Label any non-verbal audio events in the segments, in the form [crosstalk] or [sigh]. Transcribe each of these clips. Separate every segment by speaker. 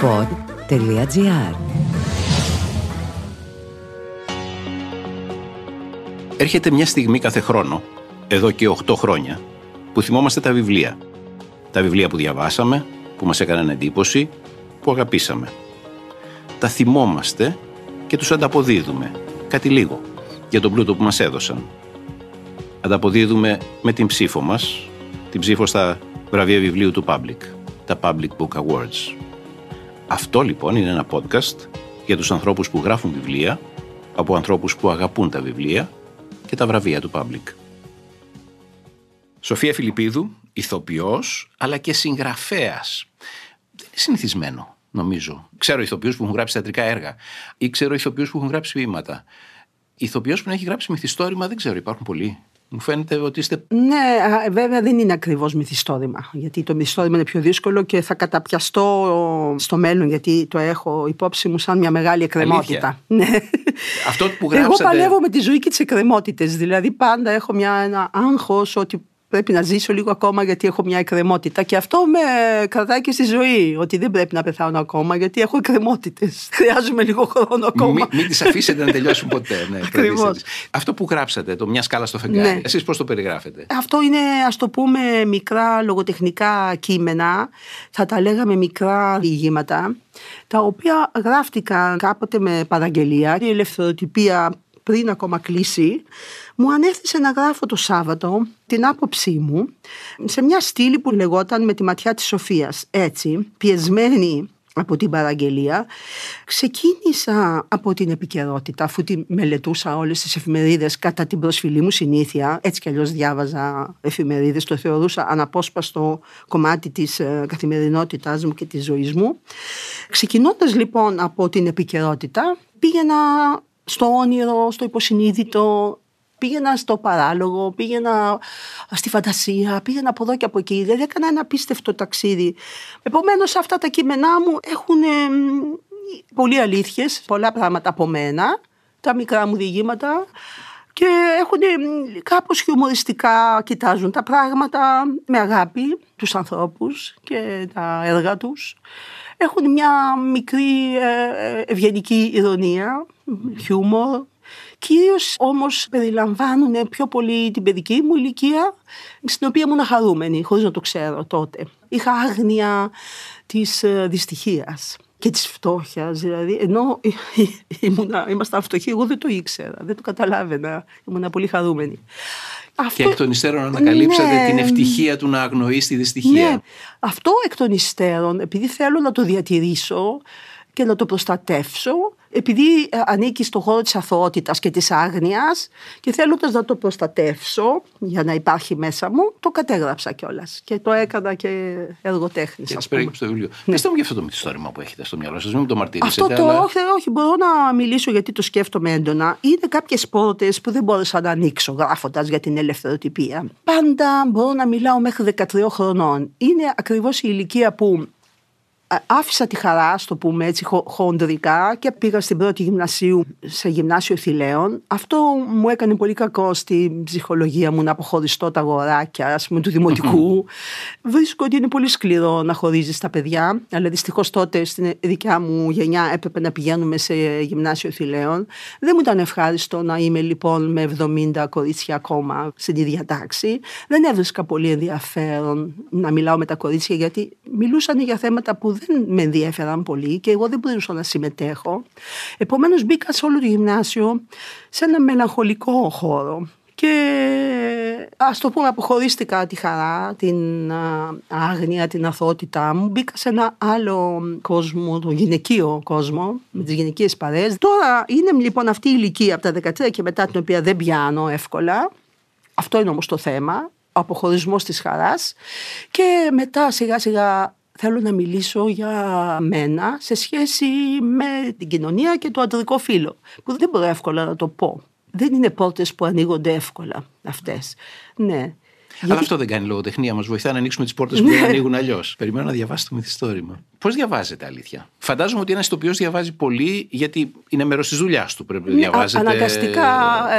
Speaker 1: pod.gr
Speaker 2: Έρχεται μια στιγμή κάθε χρόνο, εδώ και 8 χρόνια, που θυμόμαστε τα βιβλία. Τα βιβλία που διαβάσαμε, που μας έκαναν εντύπωση, που αγαπήσαμε. Τα θυμόμαστε και τους ανταποδίδουμε, κάτι λίγο, για τον πλούτο που μας έδωσαν. Ανταποδίδουμε με την ψήφο μας, την ψήφο στα βραβεία βιβλίου του Public, τα Public Book Awards. Αυτό λοιπόν είναι ένα podcast για τους ανθρώπους που γράφουν βιβλία, από ανθρώπους που αγαπούν τα βιβλία και τα βραβεία του Public. Σοφία Φιλιππίδου, ηθοποιός, αλλά και συγγραφέας. Δεν είναι συνηθισμένο, νομίζω. Ξέρω ηθοποιούς που έχουν γράψει θεατρικά έργα ή ξέρω ηθοποιούς που έχουν γράψει ποίηματα. Ηθοποιός που να έχει γράψει μυθιστόρημα δεν ξέρω, υπάρχουν πολλοί. Μου φαίνεται ότι είστε.
Speaker 3: Ναι, βέβαια δεν είναι ακριβώς μυθιστόρημα. Γιατί το μυθιστόρημα είναι πιο δύσκολο και θα καταπιαστώ στο μέλλον, γιατί το έχω υπόψη μου σαν μια μεγάλη εκκρεμότητα. [laughs] Ναι.
Speaker 2: Αυτό που γράψατε.
Speaker 3: Εγώ παλεύω με τη ζωή και τις εκκρεμότητες. Δηλαδή πάντα έχω μια, ένα άγχος ότι πρέπει να ζήσω λίγο ακόμα γιατί έχω μια εκκρεμότητα. Και αυτό με κρατάει και στη ζωή. Ότι δεν πρέπει να πεθάνω ακόμα γιατί έχω εκκρεμότητες. [laughs] Χρειάζομαι λίγο χρόνο ακόμα.
Speaker 2: Μην, μην τις αφήσετε να τελειώσουν ποτέ. Ναι,
Speaker 3: Ακριβώς.
Speaker 2: Αυτό που γράψατε, το μια σκάλα στο φεγγάρι,
Speaker 3: Ναι.
Speaker 2: εσείς πώς το περιγράφετε;
Speaker 3: Αυτό είναι, ας το πούμε, μικρά λογοτεχνικά κείμενα, θα τα λέγαμε μικρά διηγήματα, τα οποία γράφτηκαν κάποτε με παραγγελία. Η ελευθεροτυπία πριν ακόμα κλείσει, μου ανέθεσε να γράφω το Σάββατο την άποψή μου σε μια στήλη που λεγόταν «Με τη ματιά της Σοφίας». Έτσι, πιεσμένη από την παραγγελία. Ξεκίνησα από την επικαιρότητα, αφού τη μελετούσα όλες τις εφημερίδες κατά την προσφυλή μου συνήθεια. Έτσι κι αλλιώς διάβαζα εφημερίδες, το θεωρούσα αναπόσπαστο κομμάτι της ε, καθημερινότητάς μου και της ζωής μου. Ξεκινώντας λοιπόν από την επικαιρότητα, πήγαινα στο όνειρο, στο υποσυνείδητο, πήγαινα στο παράλογο, πήγαινα στη φαντασία, πήγαινα από εδώ και από εκεί. Δηλαδή έκανα ένα απίστευτο ταξίδι. Επομένως αυτά τα κείμενά μου έχουν ε, πολλοί αλήθειες, πολλά πράγματα από μένα, τα μικρά μου διηγήματα και έχουν ε, κάπως χιουμοριστικά κοιτάζουν τα πράγματα με αγάπη, τους ανθρώπους και τα έργα τους. Έχουν μια μικρή ε, ευγενική ηρωνία, χιούμορ, Κυρίως όμως περιλαμβάνουν πιο πολύ την παιδική μου ηλικία, στην οποία ήμουν χαρούμενη, χωρίς να το ξέρω τότε. Είχα άγνοια της ε, δυστυχίας και της φτώχειας, δηλαδή, ενώ ήμουνα, ήμασταν φτωχοί, εγώ δεν το ήξερα, δεν το καταλάβαινα, ήμουνα πολύ χαρούμενη.
Speaker 2: Και εκ των υστέρων ανακαλύψατε
Speaker 3: Ναι.
Speaker 2: την ευτυχία του να αγνοείς τη δυστυχία.
Speaker 3: Ναι, αυτό εκ των υστέρων, επειδή θέλω να το διατηρήσω και να το προστατεύσω, επειδή ε, ανήκει στον χώρο της αθωότητας και της άγνοιας και θέλοντας να το προστατεύσω για να υπάρχει μέσα μου, το κατέγραψα κιόλας. Και το έκανα και εργοτέχνης,
Speaker 2: Και
Speaker 3: ας
Speaker 2: τη
Speaker 3: πούμε.
Speaker 2: περίγραψε το βιβλίο. Πετε μου για αυτό το μυθιστόρημα που έχετε στο μυαλό σας, μην μου το μαρτυρήσετε.
Speaker 3: Αυτό το
Speaker 2: αλλά...
Speaker 3: όχι, όχι, μπορώ να μιλήσω γιατί το σκέφτομαι έντονα. Είναι κάποιες πόρτες που δεν μπόρεσα να ανοίξω γράφοντας για την ελευθεροτυπία. Πάντα μπορώ να μιλάω μέχρι 13 χρονών. Είναι ακριβώς η ηλικία που ε, άφησα τη χαρά, στο πούμε έτσι, χο- χοντρικά και πήγα στην πρώτη γυμνασίου σε γυμνάσιο θηλαίων. Αυτό μου έκανε πολύ κακό στην ψυχολογία μου να αποχωριστώ τα αγοράκια, ας πούμε, του δημοτικού. Βρίσκω ότι είναι πολύ σκληρό να χωρίζεις τα παιδιά, αλλά δυστυχώς τότε στην δικιά μου γενιά έπρεπε να πηγαίνουμε σε γυμνάσιο θηλαίων. Δεν μου ήταν ευχάριστο να είμαι λοιπόν με 70 κορίτσια ακόμα στην ίδια τάξη. Δεν έβρισκα πολύ ενδιαφέρον να μιλάω με τα κορίτσια γιατί μιλούσαν για θέματα που δεν με ενδιαφέραν πολύ και εγώ δεν μπορούσα να συμμετέχω. Επομένως μπήκα σε όλο το γυμνάσιο σε ένα μελαγχολικό χώρο και ας το πούμε αποχωρίστηκα τη χαρά, την α, άγνοια, την αθωότητά μου. Μπήκα σε ένα άλλο κόσμο, το γυναικείο κόσμο, με τις γυναικείες παρέες. Τώρα είναι λοιπόν αυτή η ηλικία από τα 13 και μετά την οποία δεν πιάνω εύκολα. Αυτό είναι όμως το θέμα, ο αποχωρισμός της χαράς. Και μετά σιγά σιγά θέλω να μιλήσω για μένα σε σχέση με την κοινωνία και το αντρικό φύλλο, που δεν μπορώ εύκολα να το πω. Δεν είναι πόρτες που ανοίγονται εύκολα αυτές. Ναι.
Speaker 2: Αλλά αυτό δεν κάνει λογοτεχνία. Μας βοηθάει να ανοίξουμε τις πόρτες που δεν ανοίγουν αλλιώς. Περιμένω να διαβάσω το μυθιστόρημα. Πώς διαβάζετε, αλήθεια; Φαντάζομαι ότι ένας ηθοποιός διαβάζει πολύ γιατί είναι μέρος της δουλειάς του. Πρέπει να ναι, διαβάζετε.
Speaker 3: Αναγκαστικά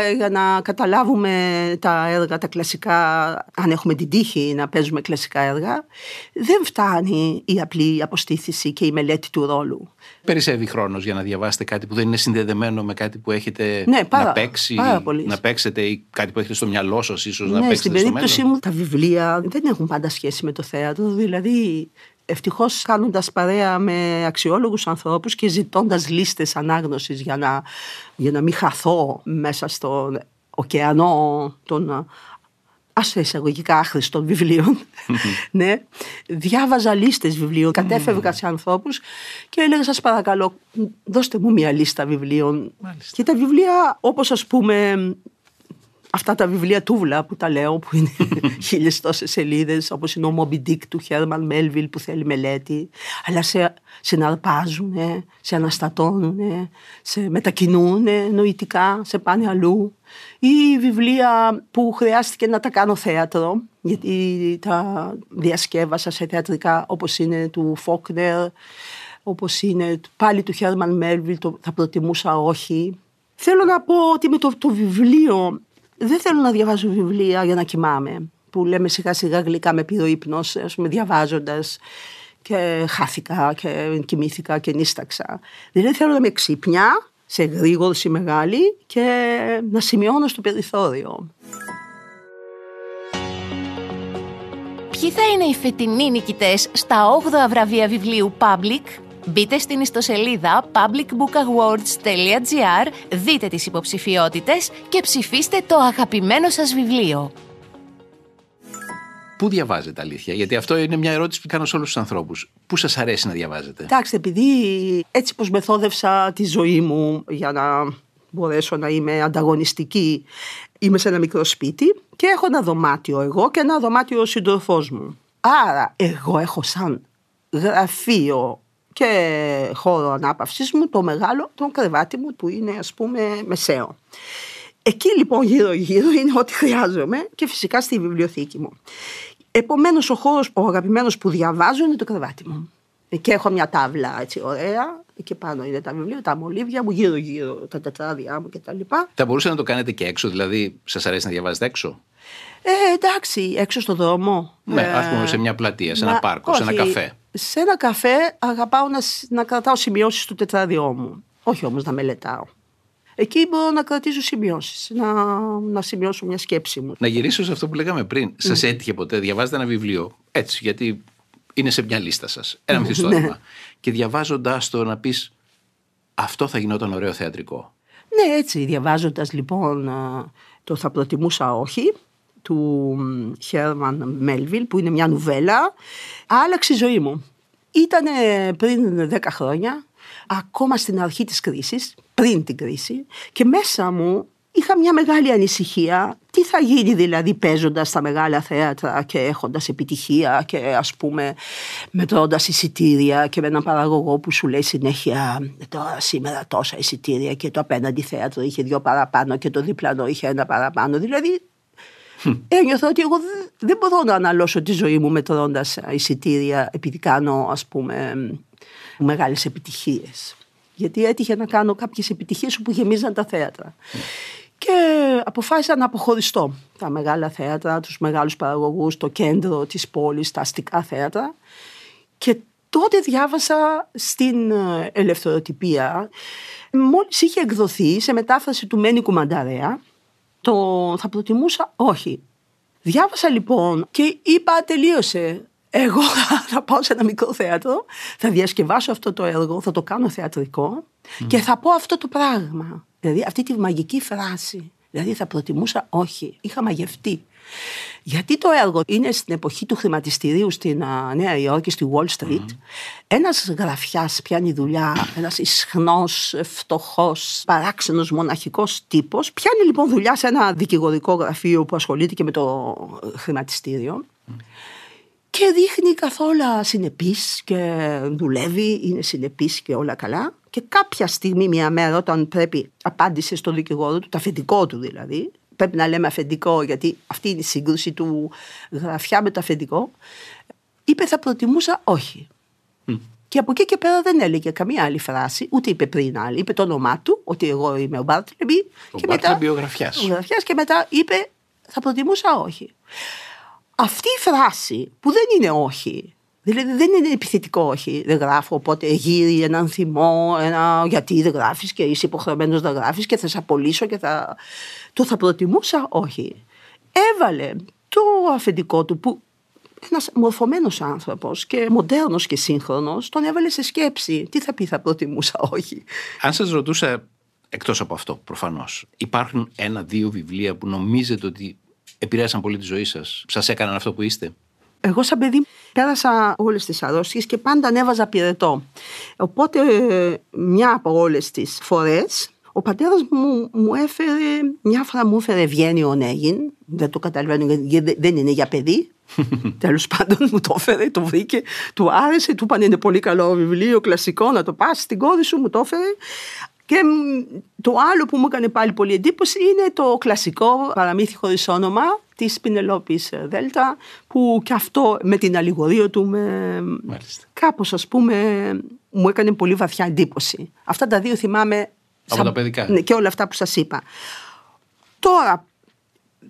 Speaker 3: ε, για να καταλάβουμε τα έργα, τα κλασικά, αν έχουμε την τύχη να παίζουμε κλασικά έργα, δεν φτάνει η απλή αποστήθηση και η μελέτη του ρόλου.
Speaker 2: Περισσεύει χρόνος για να διαβάσετε κάτι που δεν είναι συνδεδεμένο με κάτι που έχετε
Speaker 3: ναι, πάρα,
Speaker 2: να, παίξει,
Speaker 3: πάρα
Speaker 2: να παίξετε ή κάτι που έχετε στο μυαλό σας, ίσως
Speaker 3: ναι,
Speaker 2: να παίξετε.
Speaker 3: Στην περίπτωσή μου, τα βιβλία δεν έχουν πάντα σχέση με το θέατρο. Δηλαδή, ευτυχώς κάνοντας παρέα με αξιόλογους ανθρώπους και ζητώντας λίστες ανάγνωσης για να, για να μην χαθώ μέσα στον ωκεανό των άσε εισαγωγικά άχρηστων βιβλίων. [laughs] ναι. Διάβαζα λίστες βιβλίων, κατέφευγα σε ανθρώπους και έλεγα σας παρακαλώ δώστε μου μια λίστα βιβλίων. Και τα βιβλία όπως ας πούμε αυτά τα βιβλία τούβλα που τα λέω, που είναι [laughs] χίλιες τόσες σελίδες, όπως είναι ο Moby Dick του Χέρμαν Μέλβιλ που θέλει μελέτη, αλλά σε συναρπάζουν, σε αναστατώνουν, σε μετακινούν νοητικά, σε πάνε αλλού. Ή βιβλία που χρειάστηκε να τα κάνω θέατρο, γιατί τα διασκεύασα σε θεατρικά όπως είναι του Φόκνερ, όπως είναι πάλι του Χέρμαν Μέλβιλ, θα προτιμούσα όχι. Θέλω να πω ότι με το, το βιβλίο δεν θέλω να διαβάζω βιβλία για να κοιμάμαι. Που λέμε σιγά σιγά γλυκά με πήρε ύπνος, ας πούμε διαβάζοντας και χάθηκα και κοιμήθηκα και νίσταξα. Δηλαδή θέλω να με ξύπνια σε γρήγορση μεγάλη και να σημειώνω στο περιθώριο.
Speaker 1: Ποιοι θα είναι οι φετινοί νικητές στα 8 βραβεία βιβλίου Public; Μπείτε στην ιστοσελίδα publicbookawards.gr, δείτε τις υποψηφιότητες και ψηφίστε το αγαπημένο σας βιβλίο.
Speaker 2: Πού διαβάζετε αλήθεια, γιατί αυτό είναι μια ερώτηση που κάνω σε όλους τους ανθρώπους. Πού σας αρέσει να διαβάζετε;
Speaker 3: Εντάξει, επειδή έτσι πως μεθόδευσα τη ζωή μου για να μπορέσω να είμαι ανταγωνιστική, είμαι σε ένα μικρό σπίτι και έχω ένα δωμάτιο εγώ και ένα δωμάτιο ο σύντροφός μου. Άρα εγώ έχω σαν γραφείο και χώρο ανάπαυσης μου, το μεγάλο, το κρεβάτι μου που είναι ας πούμε μεσαίο. Εκεί λοιπόν γύρω γύρω είναι ό,τι χρειάζομαι και φυσικά στη βιβλιοθήκη μου. Επομένως ο χώρος, ο αγαπημένος που διαβάζω είναι το κρεβάτι μου. Και έχω μια τάβλα έτσι ωραία, εκεί πάνω είναι τα βιβλία, τα μολύβια μου, γύρω γύρω τα τετράδια μου κτλ.
Speaker 2: Θα μπορούσατε να το κάνετε και έξω, δηλαδή σας αρέσει να διαβάζετε έξω;
Speaker 3: Ε, εντάξει, έξω στο δρόμο.
Speaker 2: Ναι, ε, ας πούμε σε μια πλατεία, σε ένα πάρκο, σε ένα καφέ.
Speaker 3: Σε ένα καφέ αγαπάω να, να κρατάω σημειώσεις του τετράδιό μου. Όχι όμως να μελετάω. Εκεί μπορώ να κρατήσω σημειώσεις, να, να σημειώσω μια σκέψη μου.
Speaker 2: Να γυρίσω σε αυτό που λέγαμε πριν. Mm. Σας έτυχε ποτέ, διαβάζετε ένα βιβλίο, έτσι, γιατί είναι σε μια λίστα σας. Ένα μυθιστόρημα. ναι. Και διαβάζοντάς το να πεις αυτό θα γινόταν ωραίο θεατρικό.
Speaker 3: Ναι, έτσι. Διαβάζοντας λοιπόν το θα προτιμούσα όχι του Χέρμαν Μέλβιλ που είναι μια νουβέλα άλλαξε η ζωή μου. Ήταν πριν 10 χρόνια, ακόμα στην αρχή της κρίσης, πριν την κρίση και μέσα μου είχα μια μεγάλη ανησυχία τι θα γίνει δηλαδή παίζοντας στα μεγάλα θέατρα και έχοντας επιτυχία και ας πούμε μετρώντας εισιτήρια και με έναν παραγωγό που σου λέει συνέχεια τώρα σήμερα τόσα εισιτήρια και το απέναντι θέατρο είχε δύο παραπάνω και το διπλανό είχε ένα παραπάνω δηλαδή ένιωθα ότι εγώ δεν μπορώ να αναλώσω τη ζωή μου μετρώντα εισιτήρια επειδή κάνω ας πούμε μεγάλες επιτυχίες. Γιατί έτυχε να κάνω κάποιες επιτυχίες που γεμίζαν τα θέατρα. Και αποφάσισα να αποχωριστώ τα μεγάλα θέατρα, τους μεγάλους παραγωγούς, το κέντρο της πόλης, τα αστικά θέατρα. Και τότε διάβασα στην ε, ελευθεροτυπία, μόλις είχε εκδοθεί σε μετάφραση του Μένικου Μανταρέα, το θα προτιμούσα όχι. Διάβασα λοιπόν και είπα τελείωσε. Εγώ [laughs] θα πάω σε ένα μικρό θέατρο, θα διασκευάσω αυτό το έργο, θα το κάνω θεατρικό και θα πω αυτό το πράγμα. Δηλαδή αυτή τη μαγική φράση. Δηλαδή θα προτιμούσα όχι. Είχα μαγευτεί. Γιατί το έργο είναι στην εποχή του χρηματιστηρίου στην Νέα Υόρκη, στη Wall Street. Mm. Ένας γραφιάς πιάνει δουλειά, ένας ισχνός, φτωχός, παράξενος, μοναχικός τύπος. Πιάνει λοιπόν δουλειά σε ένα δικηγορικό γραφείο που ασχολείται και με το χρηματιστήριο. Και δείχνει καθόλου συνεπής και δουλεύει, είναι συνεπής και όλα καλά. Και κάποια στιγμή, μια μέρα, όταν πρέπει, απάντησε στο δικηγόρο του, το αφεντικό του δηλαδή, πρέπει να λέμε αφεντικό, γιατί αυτή είναι η σύγκρουση του γραφιά με το αφεντικό, είπε θα προτιμούσα όχι. Και από εκεί και πέρα δεν έλεγε καμία άλλη φράση, ούτε είπε πριν άλλη. Είπε το όνομά του, ότι εγώ είμαι ο Μπάρτλεμπι.
Speaker 2: Ο
Speaker 3: και
Speaker 2: Μπάρτλεμπι ο γραφιάς.
Speaker 3: Ο γραφιάς και μετά είπε θα προτιμούσα όχι. Αυτή η φράση που δεν είναι όχι, δηλαδή δεν είναι επιθετικό όχι, δεν γράφω οπότε γύρει έναν θυμό, ένα γιατί δεν γράφεις και είσαι υποχρεωμένος να γράφεις και θα σε απολύσω και θα... Το θα προτιμούσα όχι. Έβαλε το αφεντικό του που ένας μορφωμένος άνθρωπος και μοντέρνος και σύγχρονος τον έβαλε σε σκέψη. Τι θα πει θα προτιμούσα [laughs] όχι.
Speaker 2: Αν σας ρωτούσα, εκτός από αυτό προφανώς, υπάρχουν ένα-δύο βιβλία που νομίζετε ότι επηρέασαν πολύ τη ζωή σας, σας έκαναν αυτό που είστε;
Speaker 3: Εγώ σαν παιδί πέρασα όλες τις αρρώστιες και πάντα ανέβαζα πυρετό. Οπότε μια από όλες τις φορές ο πατέρας μου μου έφερε, μια φορά μου έφερε Ευγένιο Νέγιν, δεν το καταλαβαίνω γιατί δεν είναι για παιδί. [laughs] Τέλος πάντων μου το έφερε, το βρήκε, του άρεσε, του είπαν είναι πολύ καλό βιβλίο, κλασικό, να το πας στην κόρη σου, μου το έφερε. Και το άλλο που μου έκανε πάλι πολύ εντύπωση είναι το κλασικό παραμύθι χωρίς όνομα της Πινελόπης Δέλτα που και αυτό με την αλληγορία του με...
Speaker 2: Μάλιστα.
Speaker 3: κάπως ας πούμε μου έκανε πολύ βαθιά εντύπωση. Αυτά τα δύο θυμάμαι
Speaker 2: Από τα παιδικά.
Speaker 3: ναι, και όλα αυτά που σας είπα. Τώρα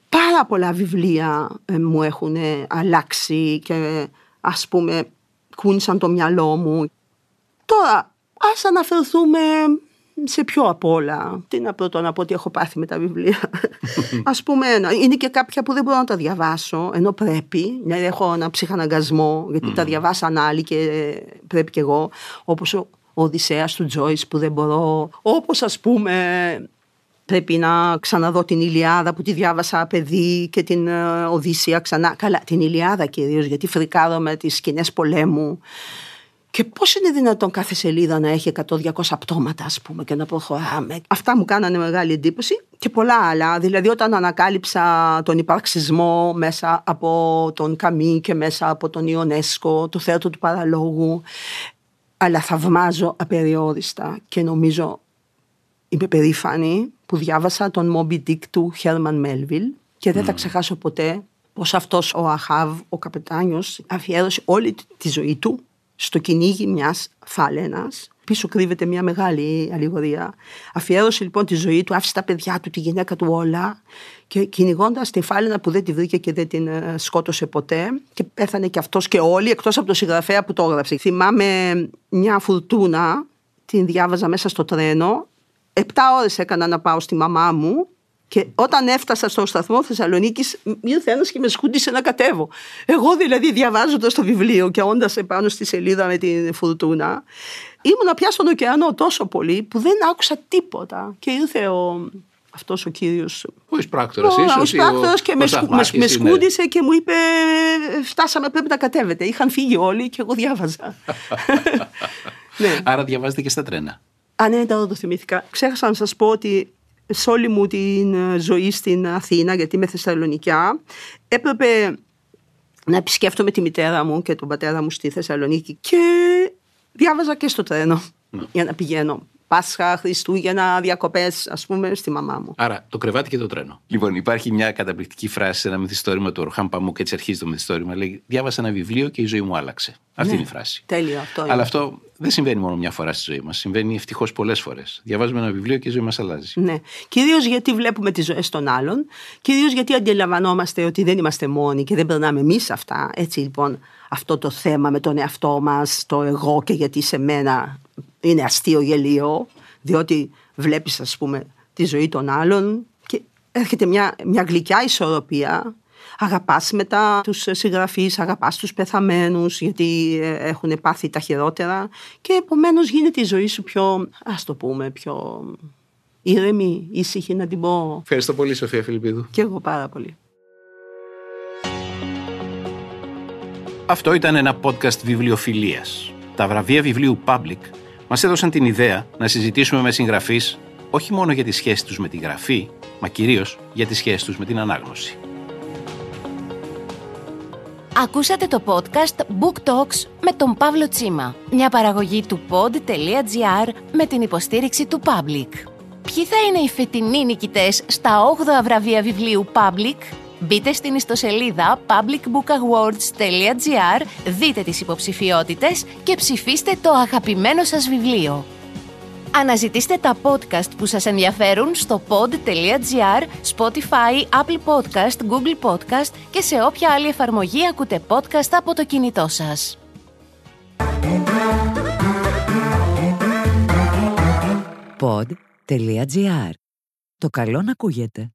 Speaker 3: πάρα πολλά βιβλία ε, μου έχουν αλλάξει και ας πούμε κούνησαν το μυαλό μου. Τώρα ας αναφερθούμε σε πιο απ' όλα. Τι να πρώτο να πω ότι έχω πάθει με τα βιβλία. [laughs] Ας πούμε, ένα. είναι και κάποια που δεν μπορώ να τα διαβάσω, ενώ πρέπει. Δηλαδή έχω ένα ψυχαναγκασμό, γιατί τα διαβάσαν άλλοι και πρέπει κι εγώ. Όπως ο Οδυσσέας του Τζόις που δεν μπορώ. Όπως ας πούμε πρέπει να ξαναδώ την Ηλιάδα που τη διάβασα παιδί και την ε, Οδύσσια ξανά. Καλά, την Ηλιάδα κυρίως γιατί φρικάρω με τις σκηνές πολέμου. Και πώς είναι δυνατόν κάθε σελίδα να έχει 100-200 πτώματα, ας πούμε, και να προχωράμε. Αυτά μου κάνανε μεγάλη εντύπωση και πολλά άλλα. Δηλαδή, όταν ανακάλυψα τον υπαρξισμό μέσα από τον Καμί και μέσα από τον Ιονέσκο, το θέατρο του παραλόγου. Αλλά θαυμάζω απεριόριστα και νομίζω είμαι περήφανη που διάβασα τον Moby Dick του Χέρμαν Μέλβιλ και δεν θα ξεχάσω ποτέ πως αυτός ο Αχάβ, ο καπετάνιος, αφιέρωσε όλη τη ζωή του στο κυνήγι μιας φάλαινας. Πίσω κρύβεται μια μεγάλη αλληγορία. Αφιέρωσε λοιπόν τη ζωή του, άφησε τα παιδιά του, τη γυναίκα του όλα και κυνηγώντας τη φάλαινα που δεν τη βρήκε και δεν την ε, σκότωσε ποτέ και πέθανε και αυτός και όλοι εκτός από τον συγγραφέα που το έγραψε. Θυμάμαι μια φουρτούνα, την διάβαζα μέσα στο τρένο. Επτά ώρες έκανα να πάω στη μαμά μου και όταν έφτασα στο σταθμό Θεσσαλονίκης, ήρθε ένας και με σκούντισε να κατέβω. Εγώ δηλαδή διαβάζοντας το βιβλίο και όντας επάνω στη σελίδα με την φουρτούνα, ήμουνα πια στον ωκεανό τόσο πολύ που δεν άκουσα τίποτα. Και ήρθε ο, αυτός ο κύριος.
Speaker 2: Ο εισπράκτορα,
Speaker 3: Ο
Speaker 2: ίσως.
Speaker 3: εισπράκτορα και με, σκου, με, με σκούντισε και μου είπε: Φτάσαμε, πρέπει να κατέβετε. Είχαν φύγει όλοι και εγώ διάβαζα. [laughs]
Speaker 2: ναι. Άρα διαβάζετε και στα τρένα.
Speaker 3: Α, ναι, τώρα το θυμήθηκα. Ξέχασα να σας πω ότι σε όλη μου την ζωή στην Αθήνα, γιατί είμαι Θεσσαλονικιά, έπρεπε να επισκέφτομαι τη μητέρα μου και τον πατέρα μου στη Θεσσαλονίκη και διάβαζα και στο τρένο
Speaker 2: Ναι.
Speaker 3: για να πηγαίνω. Πάσχα, Χριστούγεννα, διακοπές, ας πούμε, στη μαμά μου.
Speaker 2: Άρα το κρεβάτι και το τρένο. Λοιπόν, υπάρχει μια καταπληκτική φράση σε ένα μυθιστόρημα του Ορχάν Παμού και έτσι αρχίζει το μυθιστόρημα. Λέει: Διάβασα ένα βιβλίο και η ζωή μου άλλαξε. Αυτή είναι η φράση.
Speaker 3: Τέλειο αυτό. είναι.
Speaker 2: Αλλά αυτό δεν συμβαίνει μόνο μια φορά στη ζωή μας. Συμβαίνει ευτυχώς πολλές φορές. Διαβάζουμε ένα βιβλίο και η ζωή μας αλλάζει.
Speaker 3: Ναι. Κυρίως γιατί βλέπουμε τις ζωές των άλλων. Κυρίως γιατί αντιλαμβανόμαστε ότι δεν είμαστε μόνοι και δεν περνάμε εμείς αυτά. Έτσι λοιπόν, αυτό το θέμα με τον εαυτό μας, το εγώ και γιατί σε μένα είναι αστείο γελίο. Διότι βλέπεις, ας πούμε, τη ζωή των άλλων και έρχεται μια, μια γλυκιά ισορροπία. Αγαπάς μετά τους συγγραφείς, αγαπάς τους πεθαμένους γιατί ε, έχουν πάθει τα χειρότερα και επομένως γίνεται η ζωή σου πιο, ας το πούμε, πιο ήρεμη, ήσυχη να την πω.
Speaker 2: Ευχαριστώ πολύ, Σοφία Φιλιππίδου.
Speaker 3: Και εγώ πάρα πολύ.
Speaker 2: Αυτό ήταν ένα podcast βιβλιοφιλίας. Τα βραβεία βιβλίου Public μας έδωσαν την ιδέα να συζητήσουμε με συγγραφείς όχι μόνο για τις σχέσεις τους με τη γραφή, μα κυρίως για τις σχέσεις τους με την ανάγνωση.
Speaker 1: Ακούσατε το podcast Book Talks με τον Παύλο Τσίμα, μια παραγωγή του pod.gr με την υποστήριξη του Public. Ποιοι θα είναι οι φετινοί νικητές στα 8 βραβεία βιβλίου Public? Μπείτε στην ιστοσελίδα publicbookawards.gr, δείτε τις υποψηφιότητες και ψηφίστε το αγαπημένο σας βιβλίο. Αναζητήστε τα podcast που σας ενδιαφέρουν στο pod.gr, Spotify, Apple Podcast, Google Podcast και σε όποια άλλη εφαρμογή ακούτε podcast από το κινητό σας.
Speaker 4: Pod.gr. Το καλό να ακούγεται.